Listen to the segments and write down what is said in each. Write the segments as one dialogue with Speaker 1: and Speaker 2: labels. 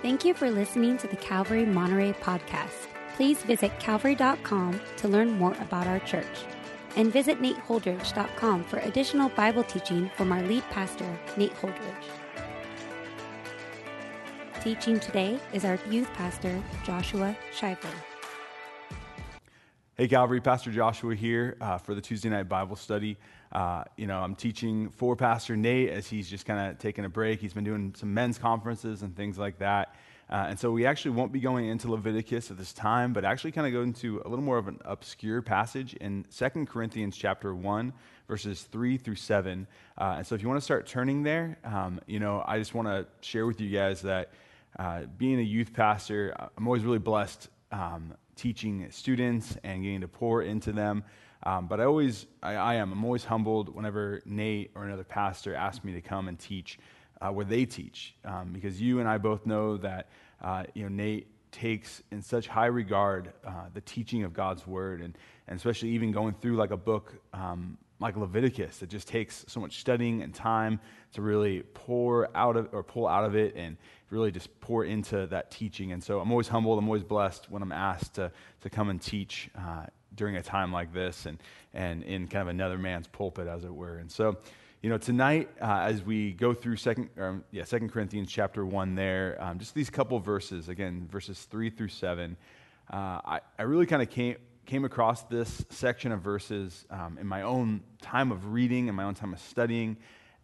Speaker 1: Thank you for listening to the Calvary Monterey podcast. Please visit calvary.com to learn more about our church. And visit nateholdridge.com for additional Bible teaching from our lead pastor, Nate Holdridge. Teaching today is our youth pastor, Joshua Shiver.
Speaker 2: Hey, Calvary, Pastor Joshua here uh, for the Tuesday night Bible study. Uh, you know, I'm teaching for Pastor Nate as he's just kind of taking a break. He's been doing some men's conferences and things like that. Uh, and so we actually won't be going into Leviticus at this time, but actually kind of go into a little more of an obscure passage in 2 Corinthians chapter 1, verses 3 through 7. Uh, and so if you want to start turning there, um, you know, I just want to share with you guys that uh, being a youth pastor, I'm always really blessed um, teaching students and getting to pour into them. Um, but I always, I, I, am, I'm always humbled whenever Nate or another pastor asks me to come and teach uh, where they teach. Um, because you and I both know that, uh, you know, Nate takes in such high regard uh, the teaching of God's word, and, and especially even going through like a book um, like Leviticus that just takes so much studying and time to really pour out of or pull out of it and really just pour into that teaching. And so I'm always humbled, I'm always blessed when I'm asked to, to come and teach uh, during a time like this and, and in kind of another man's pulpit, as it were. And so, you know, tonight, uh, as we go through second, um, yeah, Second Corinthians chapter one, there, um, just these couple verses, again, verses three through seven. Uh, I, I really kind of came came across this section of verses um, in my own time of reading and my own time of studying,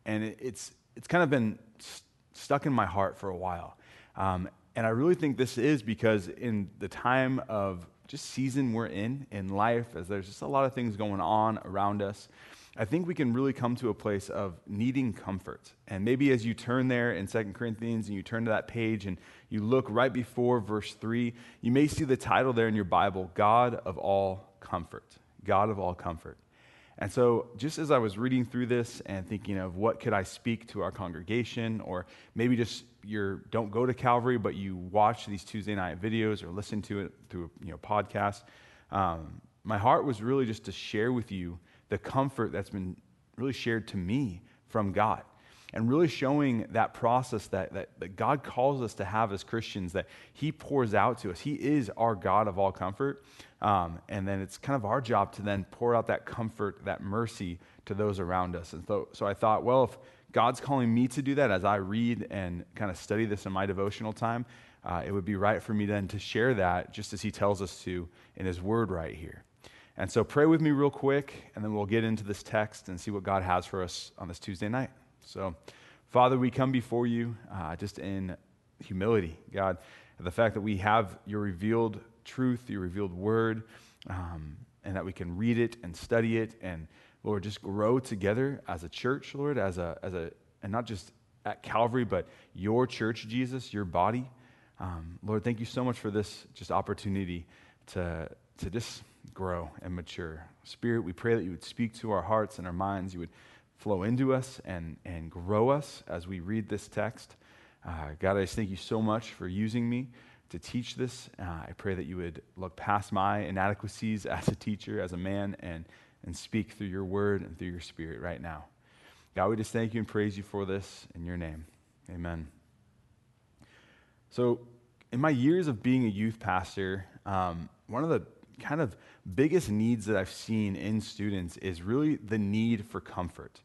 Speaker 2: and it, it's it's kind of been st- stuck in my heart for a while. Um, and I really think this is because in the time of just season we're in in life, as there's just a lot of things going on around us, I think we can really come to a place of needing comfort. And maybe as you turn there in Second Corinthians and you turn to that page and you look right before verse 3, you may see the title there in your Bible God of all comfort. God of all comfort. And so, just as I was reading through this and thinking of what could I speak to our congregation, or maybe just you don't go to Calvary, but you watch these Tuesday night videos or listen to it through you know podcast, um, my heart was really just to share with you the comfort that's been really shared to me from God. And really showing that process that, that, that God calls us to have as Christians, that He pours out to us. He is our God of all comfort. Um, and then it's kind of our job to then pour out that comfort, that mercy to those around us. And so, so I thought, well, if God's calling me to do that as I read and kind of study this in my devotional time, uh, it would be right for me then to share that just as He tells us to in His Word right here. And so pray with me real quick, and then we'll get into this text and see what God has for us on this Tuesday night. So, Father, we come before you uh, just in humility, God, the fact that we have your revealed truth, your revealed word, um, and that we can read it and study it, and Lord, just grow together as a church, Lord, as a, as a, and not just at Calvary, but your church, Jesus, your body. Um, Lord, thank you so much for this just opportunity to, to just grow and mature. Spirit, we pray that you would speak to our hearts and our minds. You would flow into us and, and grow us as we read this text. Uh, God, I just thank you so much for using me to teach this. Uh, I pray that you would look past my inadequacies as a teacher, as a man, and, and speak through your word and through your spirit right now. God, we just thank you and praise you for this in your name. Amen. So, in my years of being a youth pastor, um, one of the kind of biggest needs that I've seen in students is really the need for comfort,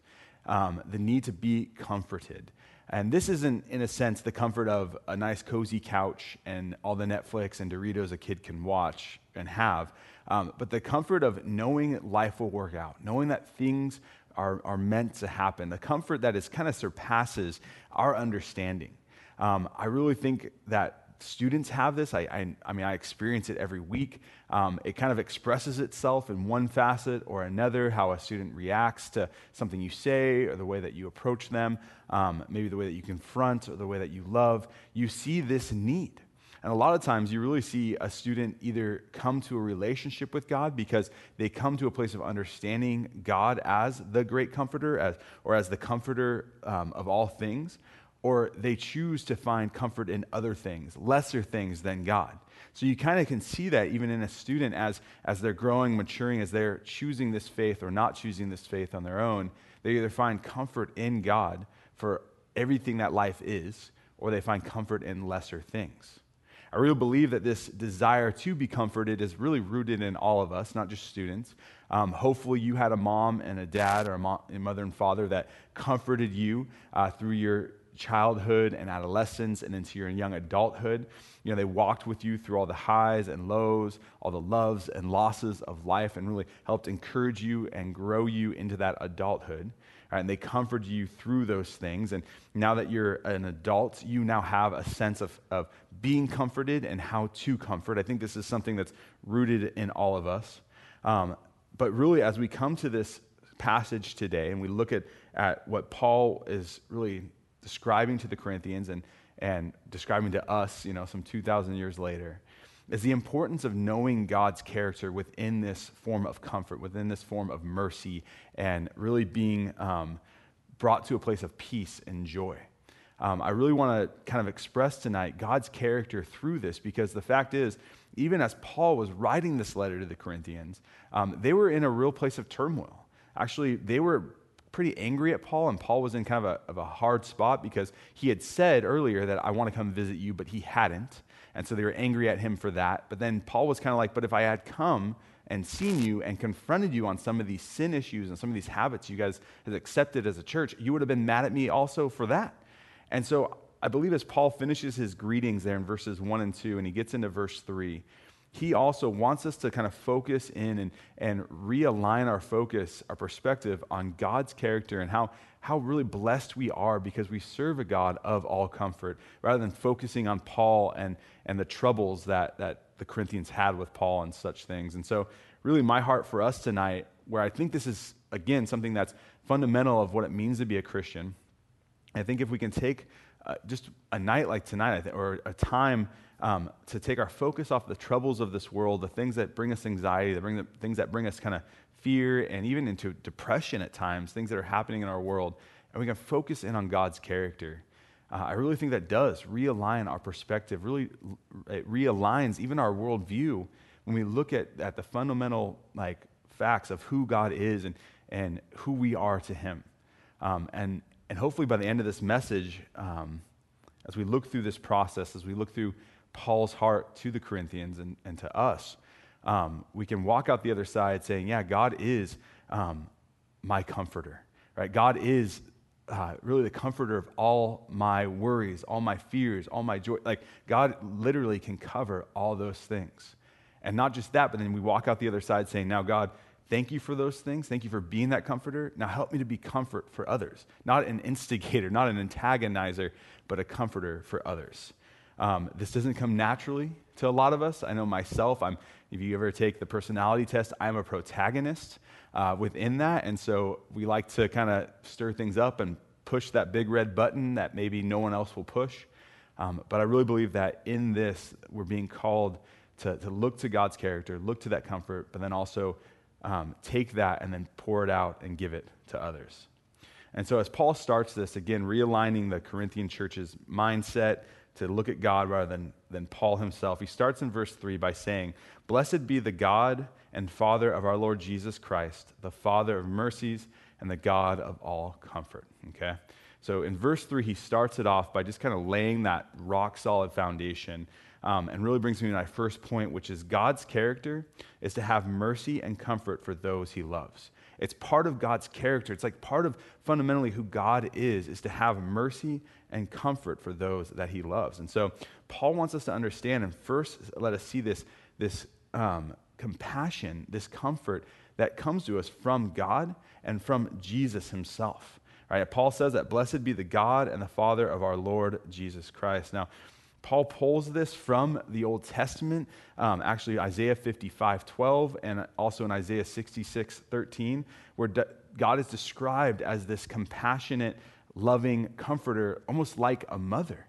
Speaker 2: um, the need to be comforted. And this isn't, in a sense, the comfort of a nice, cozy couch and all the Netflix and Doritos a kid can watch and have, um, but the comfort of knowing life will work out, knowing that things are, are meant to happen, the comfort that is kind of surpasses our understanding. Um, I really think that students have this. I, I, I, mean, I experience it every week. Um, it kind of expresses itself in one facet or another, how a student reacts to something you say or the way that you approach them, um, maybe the way that you confront or the way that you love. You see this need. And a lot of times you really see a student either come to a relationship with God because they come to a place of understanding God as the great comforter as, or as the comforter um, of all things, or they choose to find comfort in other things, lesser things than God. So you kind of can see that even in a student as, as they're growing, maturing, as they're choosing this faith or not choosing this faith on their own, they either find comfort in God for everything that life is, or they find comfort in lesser things. I really believe that this desire to be comforted is really rooted in all of us, not just students. Um, hopefully, you had a mom and a dad or a, mom, a mother and father that comforted you uh, through your childhood and adolescence and into your young adulthood. You know, they walked with you through all the highs and lows, all the loves and losses of life, and really helped encourage you and grow you into that adulthood. Right, and they comforted you through those things. And now that you're an adult, you now have a sense of, of being comforted and how to comfort. I think this is something that's rooted in all of us. Um, but really, as we come to this passage today and we look at, at what Paul is really describing to the Corinthians and, and describing to us, you know, some 2,000 years later, is the importance of knowing God's character within this form of comfort, within this form of mercy, and really being um, brought to a place of peace and joy. Um, I really want to kind of express tonight God's character through this because the fact is, even as Paul was writing this letter to the Corinthians, um, they were in a real place of turmoil. Actually, they were pretty angry at Paul, and Paul was in kind of a, of a hard spot because he had said earlier that I want to come visit you, but he hadn't. And so they were angry at him for that. But then Paul was kind of like, But if I had come and seen you and confronted you on some of these sin issues and some of these habits you guys have accepted as a church, you would have been mad at me also for that. And so I believe as Paul finishes his greetings there in verses 1 and 2, and he gets into verse 3, he also wants us to kind of focus in and, and realign our focus, our perspective on God's character and how, how really blessed we are because we serve a God of all comfort, rather than focusing on Paul and, and the troubles that, that the Corinthians had with Paul and such things. And so, really, my heart for us tonight, where I think this is, again, something that's fundamental of what it means to be a Christian, I think if we can take uh, just a night like tonight, or a time um, to take our focus off the troubles of this world, the things that bring us anxiety, the, bring the things that bring us kind of fear and even into depression at times, things that are happening in our world, and we can focus in on God's character. Uh, I really think that does realign our perspective, really it realigns even our worldview when we look at, at the fundamental like facts of who God is and, and who we are to Him. Um, and, and hopefully by the end of this message, um, as we look through this process, as we look through Paul's heart to the Corinthians and, and to us, um, we can walk out the other side saying, Yeah, God is um, my comforter, right? God is uh, really the comforter of all my worries, all my fears, all my joy. Like, God literally can cover all those things. And not just that, but then we walk out the other side saying, Now, God, thank you for those things. Thank you for being that comforter. Now, help me to be comfort for others. Not an instigator, not an antagonizer, but a comforter for others. Um, this doesn't come naturally to a lot of us. I know myself, I'm, if you ever take the personality test, I'm a protagonist uh, within that. And so we like to kind of stir things up and push that big red button that maybe no one else will push. Um, but I really believe that in this, we're being called to, to look to God's character, look to that comfort, but then also um, take that and then pour it out and give it to others. And so, as Paul starts this, again, realigning the Corinthian church's mindset, to look at God rather than, than Paul himself. He starts in verse 3 by saying, Blessed be the God and Father of our Lord Jesus Christ, the Father of mercies and the God of all comfort. Okay? So in verse 3, he starts it off by just kind of laying that rock solid foundation um, and really brings me to my first point, which is God's character is to have mercy and comfort for those he loves. It's part of God's character. It's like part of fundamentally who God is, is to have mercy and comfort for those that he loves. And so Paul wants us to understand and first let us see this, this um, compassion, this comfort that comes to us from God and from Jesus himself. Right? Paul says that blessed be the God and the Father of our Lord Jesus Christ. Now, Paul pulls this from the Old Testament, um, actually Isaiah 55 12, and also in Isaiah 66 13, where God is described as this compassionate, loving comforter, almost like a mother.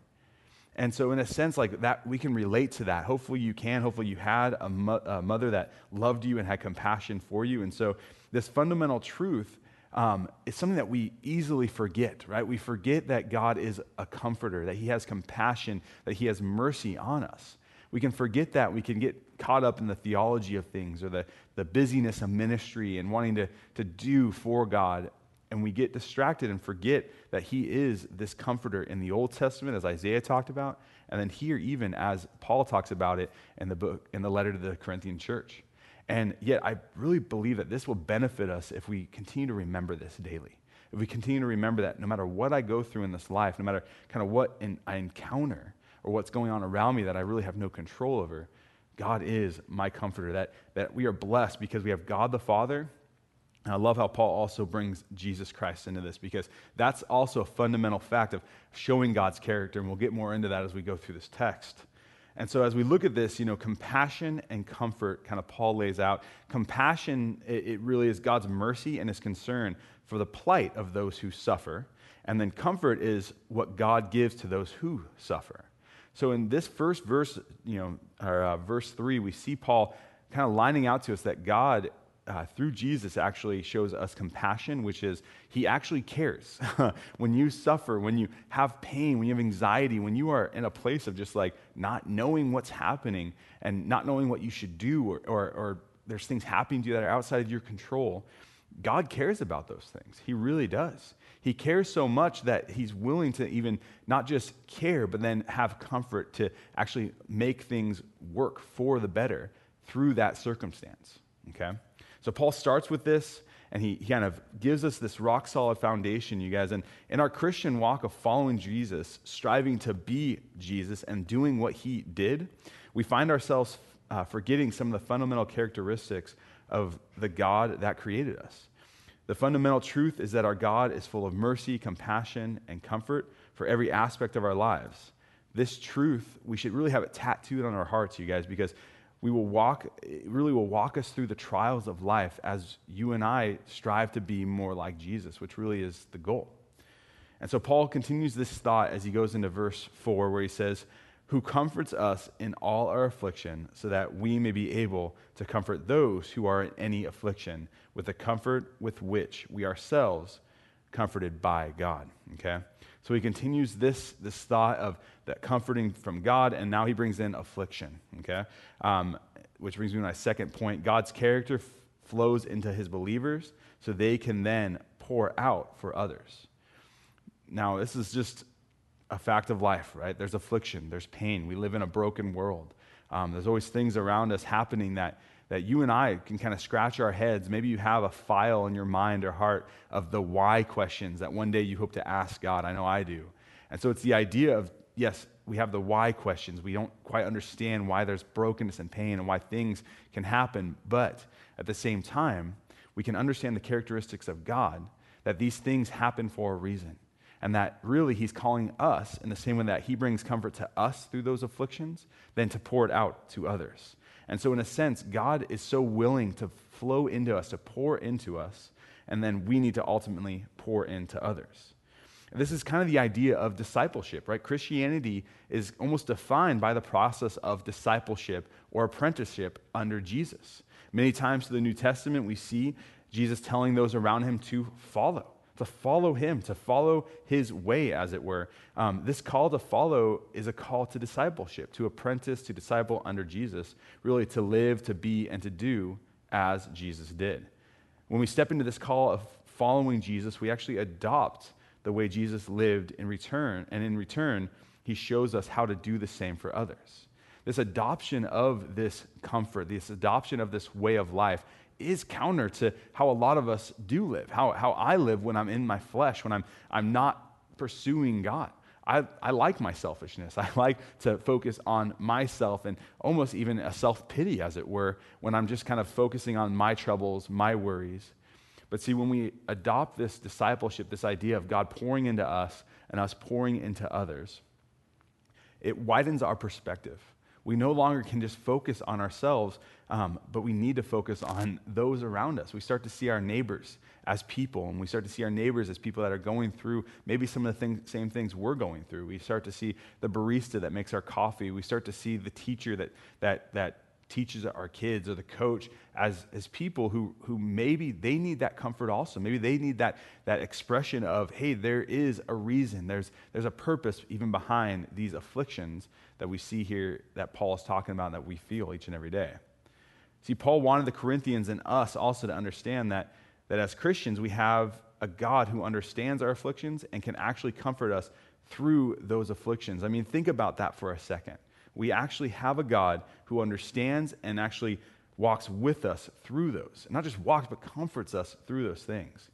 Speaker 2: And so, in a sense, like that, we can relate to that. Hopefully, you can. Hopefully, you had a, mo- a mother that loved you and had compassion for you. And so, this fundamental truth um, is something that we easily forget, right? We forget that God is a comforter, that He has compassion, that He has mercy on us. We can forget that. We can get caught up in the theology of things or the, the busyness of ministry and wanting to, to do for God and we get distracted and forget that he is this comforter in the Old Testament, as Isaiah talked about, and then here, even as Paul talks about it in the book, in the letter to the Corinthian church. And yet, I really believe that this will benefit us if we continue to remember this daily. If we continue to remember that no matter what I go through in this life, no matter kind of what in, I encounter or what's going on around me that I really have no control over, God is my comforter. That, that we are blessed because we have God the Father and I love how Paul also brings Jesus Christ into this because that's also a fundamental fact of showing God's character, and we'll get more into that as we go through this text. And so, as we look at this, you know, compassion and comfort, kind of Paul lays out. Compassion, it, really is God's mercy and his concern for the plight of those who suffer. And then comfort is what God gives to those who suffer. So, in this first verse, you know, or, uh, verse three, we see Paul kind of lining out to us that God uh, through Jesus actually shows us compassion, which is he actually cares. when you suffer, when you have pain, when you have anxiety, when you are in a place of just like not knowing what's happening and not knowing what you should do, or, or, or there's things happening to you that are outside of your control, God cares about those things. He really does. He cares so much that he's willing to even not just care, but then have comfort to actually make things work for the better through that circumstance. Okay? So Paul starts with this, and he, he kind of gives us this rock solid foundation, you guys. And in our Christian walk of following Jesus, striving to be Jesus and doing what he did, we find ourselves uh, forgetting some of the fundamental characteristics of the God that created us. The fundamental truth is that our God is full of mercy, compassion, and comfort for every aspect of our lives. This truth, we should really have it tattooed on our hearts, you guys, because we will walk, it really will walk us through the trials of life as you and I strive to be more like Jesus, which really is the goal. And so Paul continues this thought as he goes into verse 4, where he says, Who comforts us in all our affliction, so that we may be able to comfort those who are in any affliction with the comfort with which we ourselves comforted by God. Okay? So he continues this, this thought of that comforting from God, and now he brings in affliction, okay? Um, which brings me to my second point. God's character f- flows into his believers so they can then pour out for others. Now, this is just a fact of life, right? There's affliction, there's pain. We live in a broken world. Um, there's always things around us happening that that you and I can kind of scratch our heads. Maybe you have a file in your mind or heart of the why questions that one day you hope to ask God. I know I do. And so it's the idea of, yes, we have the why questions. We don't quite understand why there's brokenness and pain and why things can happen. But at the same time, we can understand the characteristics of God, that these things happen for a reason. And that really He's calling us in the same way that He brings comfort to us through those afflictions, then to pour it out to others. And so, in a sense, God is so willing to flow into us, to pour into us, and then we need to ultimately pour into others. This is kind of the idea of discipleship, right? Christianity is almost defined by the process of discipleship or apprenticeship under Jesus. Many times in the New Testament, we see Jesus telling those around him to follow to follow him, to follow his way, as it were. Um, this call to follow is a call to discipleship, to apprentice, to disciple under Jesus, really to live, to be, and to do as Jesus did. When we step into this call of following Jesus, we actually adopt the way Jesus lived in return, and in return, he shows us how to do the same for others. This adoption of this comfort, this adoption of this way of life, is counter to how a lot of us do live, how, how I live when I'm in my flesh, when I'm, I'm not pursuing God. I, I like my selfishness. I like to focus on myself and almost even a self pity, as it were, when I'm just kind of focusing on my troubles, my worries. But see, when we adopt this discipleship, this idea of God pouring into us and us pouring into others, it widens our perspective. We no longer can just focus on ourselves, um, but we need to focus on those around us. We start to see our neighbors as people, and we start to see our neighbors as people that are going through maybe some of the thing, same things we're going through. We start to see the barista that makes our coffee. We start to see the teacher that, that, that teaches our kids or the coach as, as people who, who maybe they need that comfort also. Maybe they need that, that expression of, hey, there is a reason, there's, there's a purpose even behind these afflictions that we see here that Paul is talking about that we feel each and every day. See, Paul wanted the Corinthians and us also to understand that, that as Christians, we have a God who understands our afflictions and can actually comfort us through those afflictions. I mean, think about that for a second. We actually have a God who understands and actually walks with us through those. Not just walks, but comforts us through those things.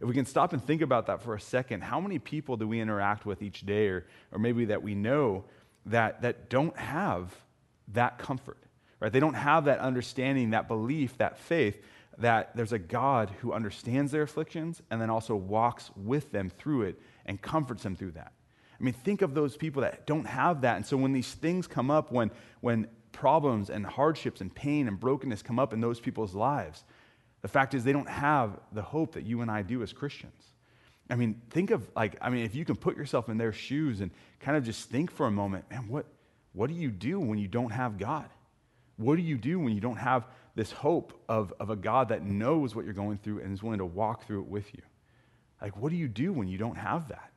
Speaker 2: If we can stop and think about that for a second, how many people do we interact with each day, or, or maybe that we know that, that don't have that comfort, right? They don't have that understanding, that belief, that faith that there's a God who understands their afflictions and then also walks with them through it and comforts them through that. I mean, think of those people that don't have that. And so when these things come up, when, when problems and hardships and pain and brokenness come up in those people's lives, the fact is they don't have the hope that you and I do as Christians. I mean, think of like, I mean, if you can put yourself in their shoes and kind of just think for a moment, man, what, what do you do when you don't have God? What do you do when you don't have this hope of, of a God that knows what you're going through and is willing to walk through it with you? Like, what do you do when you don't have that?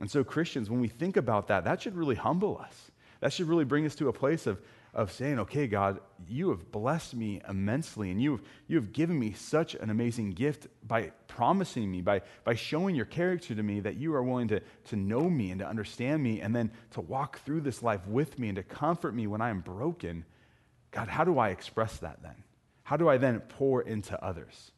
Speaker 2: And so, Christians, when we think about that, that should really humble us. That should really bring us to a place of, of saying, okay, God, you have blessed me immensely, and you have, you have given me such an amazing gift by promising me, by, by showing your character to me, that you are willing to, to know me and to understand me, and then to walk through this life with me and to comfort me when I am broken. God, how do I express that then? How do I then pour into others?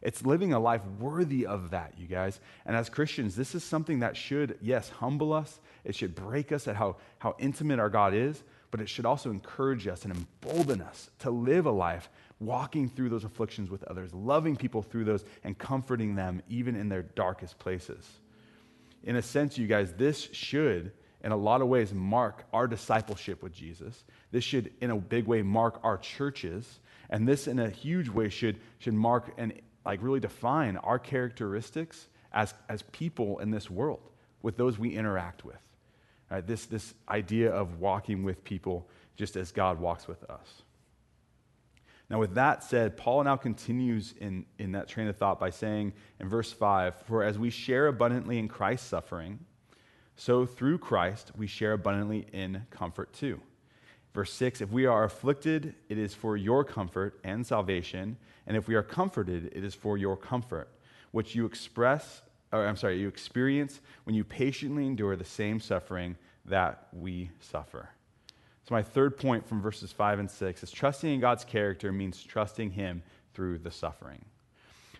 Speaker 2: It's living a life worthy of that, you guys. And as Christians, this is something that should, yes, humble us. It should break us at how, how intimate our God is, but it should also encourage us and embolden us to live a life walking through those afflictions with others, loving people through those, and comforting them even in their darkest places. In a sense, you guys, this should, in a lot of ways, mark our discipleship with Jesus. This should, in a big way, mark our churches. And this, in a huge way, should, should mark and like really define our characteristics as, as people in this world with those we interact with. Right, this, this idea of walking with people just as God walks with us. Now, with that said, Paul now continues in, in that train of thought by saying in verse 5 For as we share abundantly in Christ's suffering, so through Christ we share abundantly in comfort too. Verse 6 If we are afflicted, it is for your comfort and salvation, and if we are comforted, it is for your comfort, which you express or I'm sorry, you experience when you patiently endure the same suffering that we suffer. So, my third point from verses 5 and 6 is trusting in God's character means trusting Him through the suffering.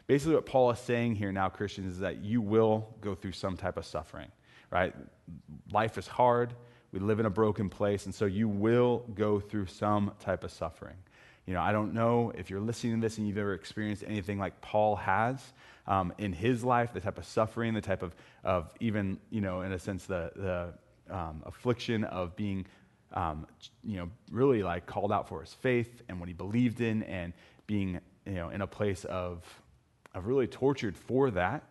Speaker 2: Basically, what Paul is saying here now, Christians, is that you will go through some type of suffering, right? Life is hard. We live in a broken place, and so you will go through some type of suffering. You know, I don't know if you're listening to this and you've ever experienced anything like Paul has, um, in his life, the type of suffering, the type of, of even, you know, in a sense, the, the um, affliction of being, um, you know, really like called out for his faith and what he believed in and being, you know, in a place of, of really tortured for that.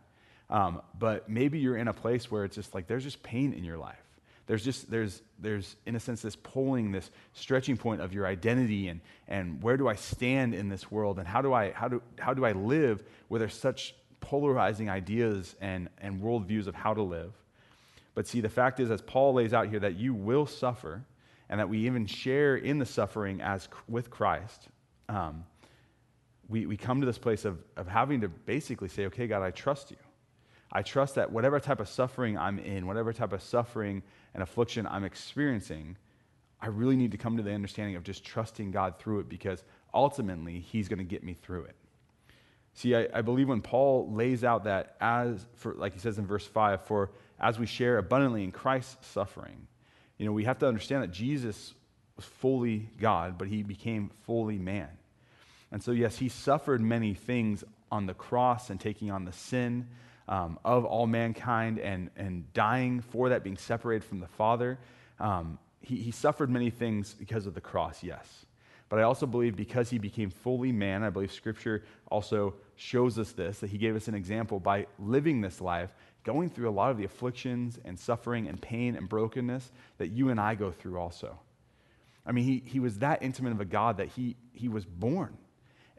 Speaker 2: Um, but maybe you're in a place where it's just like there's just pain in your life there's just there's there's in a sense this pulling this stretching point of your identity and and where do i stand in this world and how do i how do how do i live where there's such polarizing ideas and and worldviews of how to live? But see the fact is as paul lays out here that you will suffer and that we even share in the suffering as with christ um, we, we come to this place of, of having to basically say okay god i trust you I trust that whatever type of suffering I'm in, whatever type of suffering and affliction I'm experiencing, I really need to come to the understanding of just trusting God through it because ultimately He's going to get me through it. See, I, I, believe when Paul lays out that as, for, like he says in verse 5, for as we share abundantly in Christ's suffering, you know, we have to understand that Jesus was fully God, but he became fully man. And so, yes, he suffered many things on the cross and taking on the sin um, of all mankind and, and dying for that, being separated from the Father. Um, he, he suffered many things because of the cross, yes. But I also believe because he became fully man, I believe Scripture also shows us this, that he gave us an example by living this life, going through a lot of the afflictions and suffering and pain and brokenness that you and I go through also. I mean, he, he was that intimate of a God that he, he was born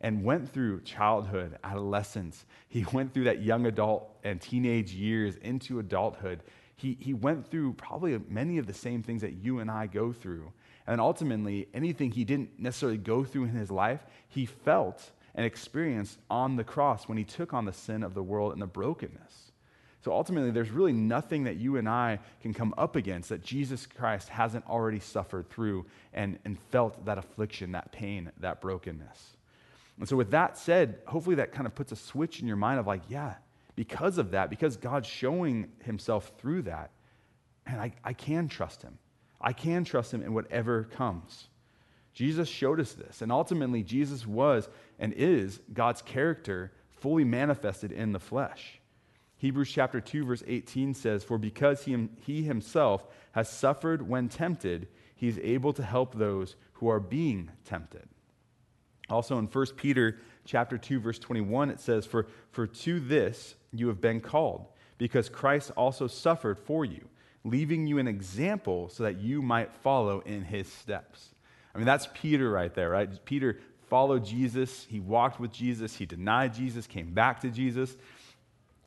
Speaker 2: and went through childhood, adolescence. He went through that young adult and teenage years into adulthood. He, he went through probably many of the same things that you and I go through. And ultimately, anything he didn't necessarily go through in his life, he felt and experienced on the cross when he took on the sin of the world and the brokenness. So ultimately, there's really nothing that you and I can come up against that Jesus Christ hasn't already suffered through and, and felt that affliction, that pain, that brokenness. And so, with that said, hopefully that kind of puts a switch in your mind of like, yeah, because of that, because God's showing himself through that, and I, I can trust him. I can trust him in whatever comes. Jesus showed us this. And ultimately, Jesus was and is God's character fully manifested in the flesh. Hebrews chapter 2, verse 18 says, For because he, he himself has suffered when tempted, he is able to help those who are being tempted. Also in 1 Peter chapter 2, verse 21, it says, For, for to this you have been called, because Christ also suffered for you, leaving you an example so that you might follow in his steps. I mean, that's Peter right there, right? Peter followed Jesus. He walked with Jesus. He denied Jesus, came back to Jesus,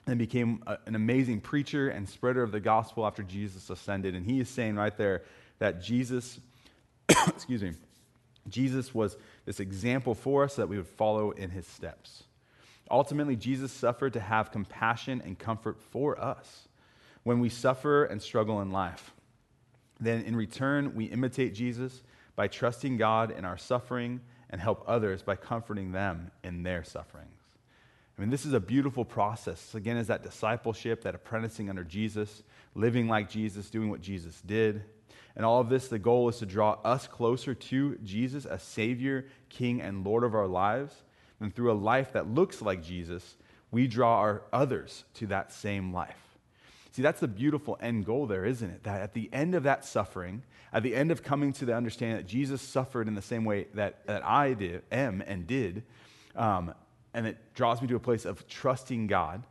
Speaker 2: and became a, an amazing preacher and spreader of the gospel after Jesus ascended. And he is saying right there that Jesus, excuse me, Jesus was this example for us so that we would follow in his steps. Ultimately, Jesus suffered to have compassion and comfort for us when we suffer and struggle in life. Then, in return, we imitate Jesus by trusting God in our suffering and help others by comforting them in their sufferings. I mean, this is a beautiful process. Again, is that discipleship, that apprenticing under Jesus, living like Jesus, doing what Jesus did. And all of this, the goal is to draw us closer to Jesus as Savior, King, and Lord of our lives. And through a life that looks like Jesus, we draw our others to that same life. See, that's the beautiful end goal there, isn't it? That at the end of that suffering, at the end of coming to the understanding that Jesus suffered in the same way that, that I did, am and did, um, and it draws me to a place of trusting God.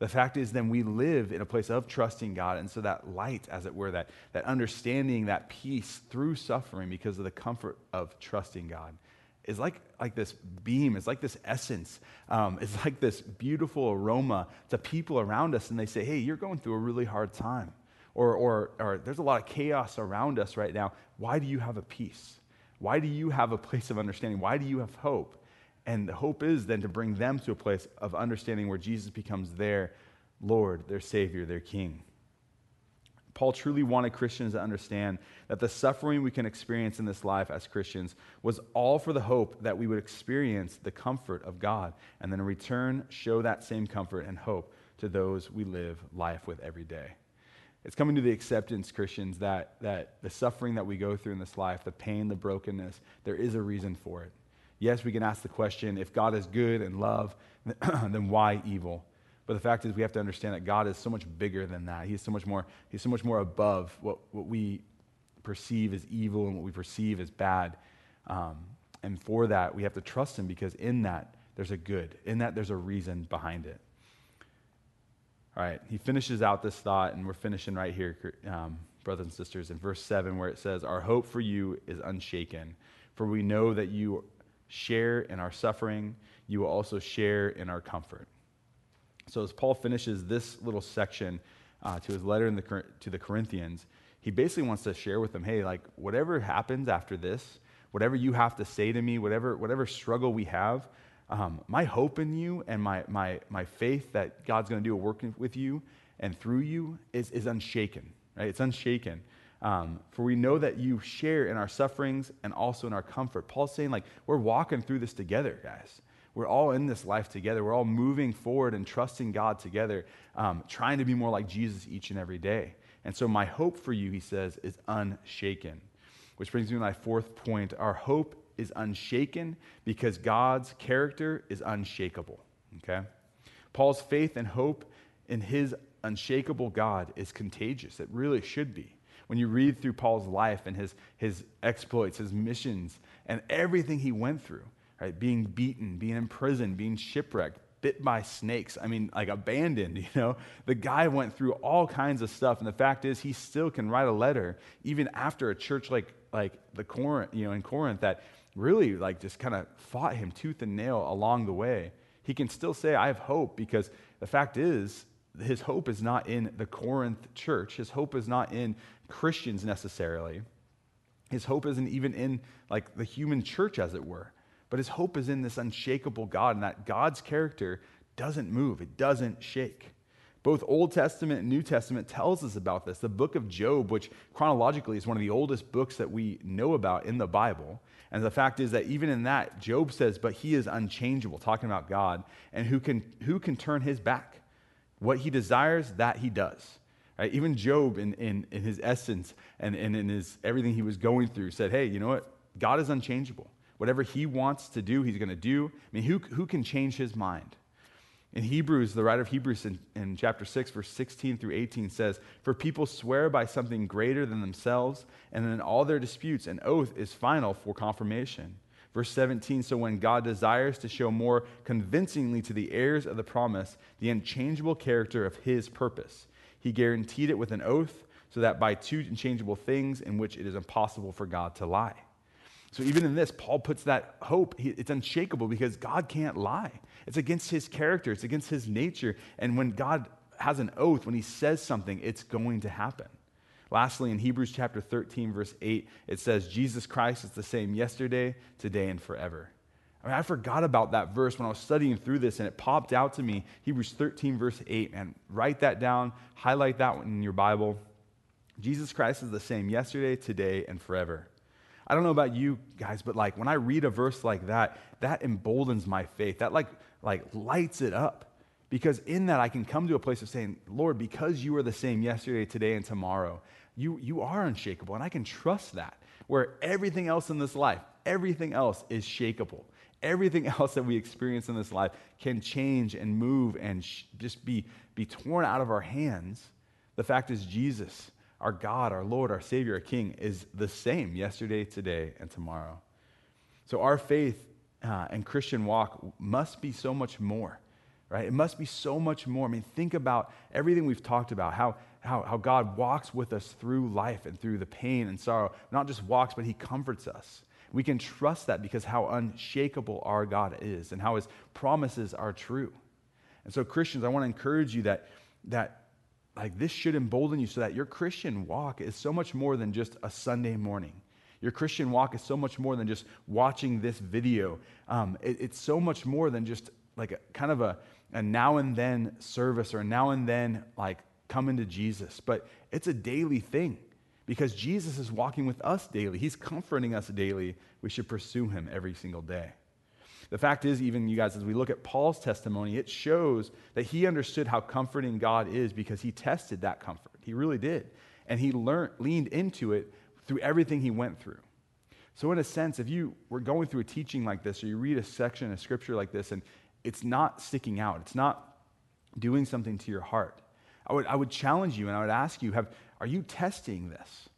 Speaker 2: The fact is, then we live in a place of trusting God. And so that light, as it were, that, that understanding, that peace through suffering because of the comfort of trusting God is like, like this beam, it's like this essence, um, it's like this beautiful aroma to people around us. And they say, hey, you're going through a really hard time or, or, or there's a lot of chaos around us right now. Why do you have a peace? Why do you have a place of understanding? Why do you have hope? And the hope is then to bring them to a place of understanding where Jesus becomes their Lord, their Savior, their King. Paul truly wanted Christians to understand that the suffering we can experience in this life as Christians was all for the hope that we would experience the comfort of God and then in return show that same comfort and hope to those we live life with every day. It's coming to the acceptance, Christians, that, that the suffering that we go through in this life, the pain, the brokenness, there is a reason for it. Yes, we can ask the question if God is good and love, then why evil? But the fact is, we have to understand that God is so much bigger than that. He's so much more, he's so much more above what, what we perceive as evil and what we perceive as bad. Um, and for that, we have to trust Him because in that, there's a good. In that, there's a reason behind it. All right, he finishes out this thought, and we're finishing right here, um, brothers and sisters, in verse 7, where it says, Our hope for you is unshaken, for we know that you share in our suffering, you will also share in our comfort. So, as Paul finishes this little section uh, to his letter the, to the Corinthians, he basically wants to share with them hey, like, whatever happens after this, whatever you have to say to me, whatever, whatever struggle we have, um, my hope in you and my, my, my faith that God's going to do a work with you and through you is, is unshaken, right? It's unshaken. Um, for we know that you share in our sufferings and also in our comfort. Paul's saying, like, we're walking through this together, guys. We're all in this life together. We're all moving forward and trusting God together, um, trying to be more like Jesus each and every day. And so, my hope for you, he says, is unshaken. Which brings me to my fourth point. Our hope is unshaken because God's character is unshakable. Okay? Paul's faith and hope in his unshakable God is contagious. It really should be. When you read through Paul's life and his, his exploits, his missions, and everything he went through, right? Being beaten, being imprisoned, being shipwrecked, bit by snakes. I mean, like abandoned, you know? The guy went through all kinds of stuff. And the fact is, he still can write a letter, even after a church like, like the Corinth, you know, in Corinth that really like just kind of fought him tooth and nail along the way, he can still say, I have hope because the fact is, his hope is not in the Corinth church. His hope is not in Christians necessarily. His hope isn't even in like the human church, as it were. But his hope is in this unshakable God and that God's character doesn't move, it doesn't shake. Both Old Testament and New Testament tells us about this. The book of Job, which chronologically is one of the oldest books that we know about in the Bible. And the fact is that even in that, Job says, but he is unchangeable, talking about God, and who can, who can turn his back? What he desires, that he does. Right? Even Job, in, in, in his essence and, and in his, everything he was going through, said, hey, you know what? God is unchangeable. Whatever he wants to do, he's going to do. I mean, who, who can change his mind? In Hebrews, the writer of Hebrews in, in, chapter 6, verse 16 through 18 says, For people swear by something greater than themselves, and in all their disputes, an oath is final for confirmation. Verse 17, so when God desires to show more convincingly to the heirs of the promise the unchangeable character of his purpose, he guaranteed it with an oath, so that by two unchangeable things in which it is impossible for God to lie. So even in this, Paul puts that hope, it's unshakable because God can't lie. It's against his character, it's against his nature. And when God has an oath, when he says something, it's going to happen. Lastly, in Hebrews chapter 13, verse 8, it says, Jesus Christ is the same yesterday, today, and forever. I mean, I forgot about that verse when I was studying through this, and it popped out to me. Hebrews 13, verse 8, and write that down, highlight that one in your Bible. Jesus Christ is the same yesterday, today, and forever. I don't know about you guys, but like when I read a verse like that, that emboldens my faith. That like like lights it up. Because in that I can come to a place of saying, Lord, because you are the same yesterday, today, and tomorrow, you, you are unshakable. And I can trust that. Where everything else in this life, everything else is shakable. Everything else that we experience in this life can change and move and sh- just be, be torn out of our hands. The fact is, Jesus our God, our Lord, our Savior, our King, is the same yesterday, today, and tomorrow. So our faith uh, and Christian walk must be so much more, right? It must be so much more. I mean, think about everything we've talked about, how, how, how God walks with us through life and through the pain and sorrow. Not just walks, but He comforts us. We can trust that because how unshakable our God is and how His promises are true. And so, Christians, I want to encourage you that, that like this should embolden you so that your Christian walk is so much more than just a Sunday morning. Your Christian walk is so much more than just watching this video. Um, it, it's so much more than just like a kind of a, a now and then service or now and then like coming to Jesus. But it's a daily thing because Jesus is walking with us daily. He's comforting us daily. We should pursue him every single day. The fact is, even you guys, as we look at Paul's testimony, it shows that he understood how comforting God is because he tested that comfort. He really did. And he learned, leaned into it through everything he went through. So, in a sense, if you were going through a teaching like this, or you read a section of scripture like this, and it's not sticking out, it's not doing something to your heart, I would, I would challenge you and I would ask you have, are you testing this?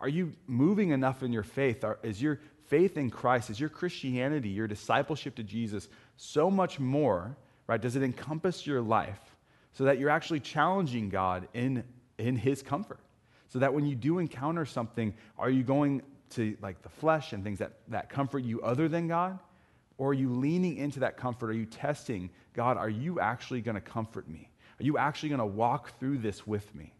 Speaker 2: Are you moving enough in your faith? Are, is your faith in Christ, is your Christianity, your discipleship to Jesus, so much more, right? Does it encompass your life so that you're actually challenging God in, in His comfort? So that when you do encounter something, are you going to like the flesh and things that, that comfort you other than God? Or are you leaning into that comfort? Are you testing, God, are you actually going to comfort me? Are you actually going to walk through this with me?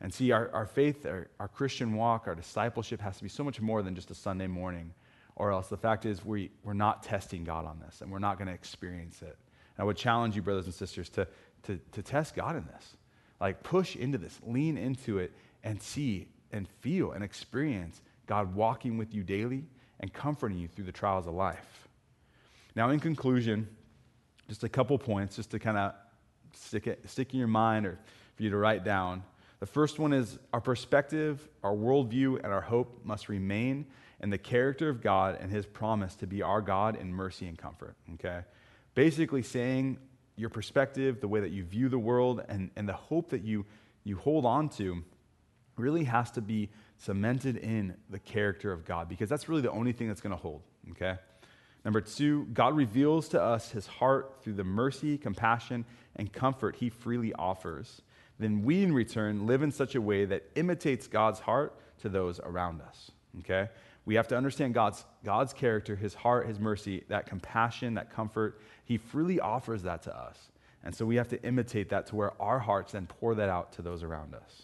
Speaker 2: And see, our, our faith, our, our Christian walk, our discipleship has to be so much more than just a Sunday morning, or else the fact is we, we're not testing God on this and we're not going to experience it. And I would challenge you, brothers and sisters, to, to, to test God in this. Like, push into this, lean into it, and see and feel and experience God walking with you daily and comforting you through the trials of life. Now, in conclusion, just a couple points just to kind of stick, it, stick in your mind or for you to write down. The first one is our perspective, our worldview, and our hope must remain in the character of God and his promise to be our God in mercy and comfort. Okay? Basically, saying your perspective, the way that you view the world, and, and the hope that you, you hold on to really has to be cemented in the character of God because that's really the only thing that's going to hold. Okay? Number two, God reveals to us his heart through the mercy, compassion, and comfort he freely offers then we in return live in such a way that imitates God's heart to those around us. Okay? We have to understand God's, God's character, his heart, his mercy, that compassion, that comfort. He freely offers that to us. And so we have to imitate that to where our hearts then pour that out to those around us.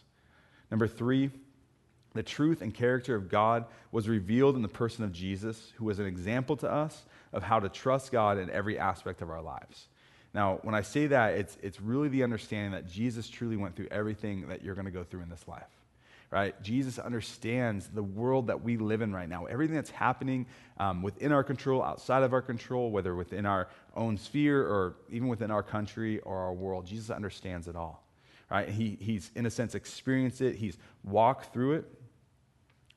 Speaker 2: Number three, The truth and character of God was revealed in the person of Jesus, who was an example to us of how to trust God in every aspect of our lives. Now, when I say that, it's, it's really the understanding that Jesus truly went through everything that you're going to go through in this life right? Jesus understands the world that we live in right now, everything that's happening um, within our control, outside of our control, whether within our own sphere or even within our country or our world. Jesus understands it all, right? He, he's, in a sense, experienced it, he's walked through it.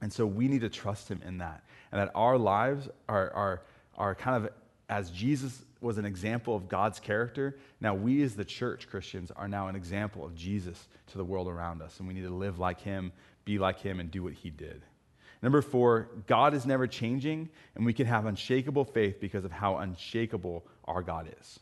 Speaker 2: And so we need to trust him in that. And that our lives are, are, are kind of as Jesus was an example of God's character, now we as the church, Christians, are now an example of Jesus to the world around us. And we need to live like him, be like him, and do what he did. Number four, God is never changing, and we can have unshakable faith because of how unshakable our God is.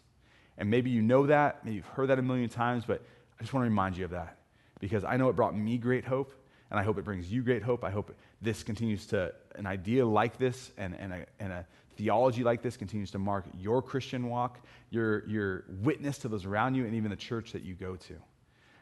Speaker 2: And maybe you know that, maybe you've heard that a million times, but I just want to remind you of that because I know it brought me great hope, and I hope it brings you great hope. I hope this continues to, an idea like this and, and, a, and a theology like this continues to mark your Christian walk, your, your witness to those around you, and even the church that you go to.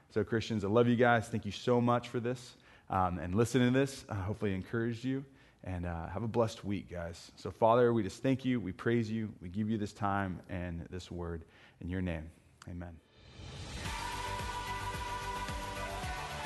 Speaker 2: So, Christians, I love you guys. Thank you so much for this. Um, and listening to this, uh, hopefully, encouraged you. And uh, have a blessed week, guys. So, Father, we just thank you. We praise you. We give you this time and this word in your name. Amen.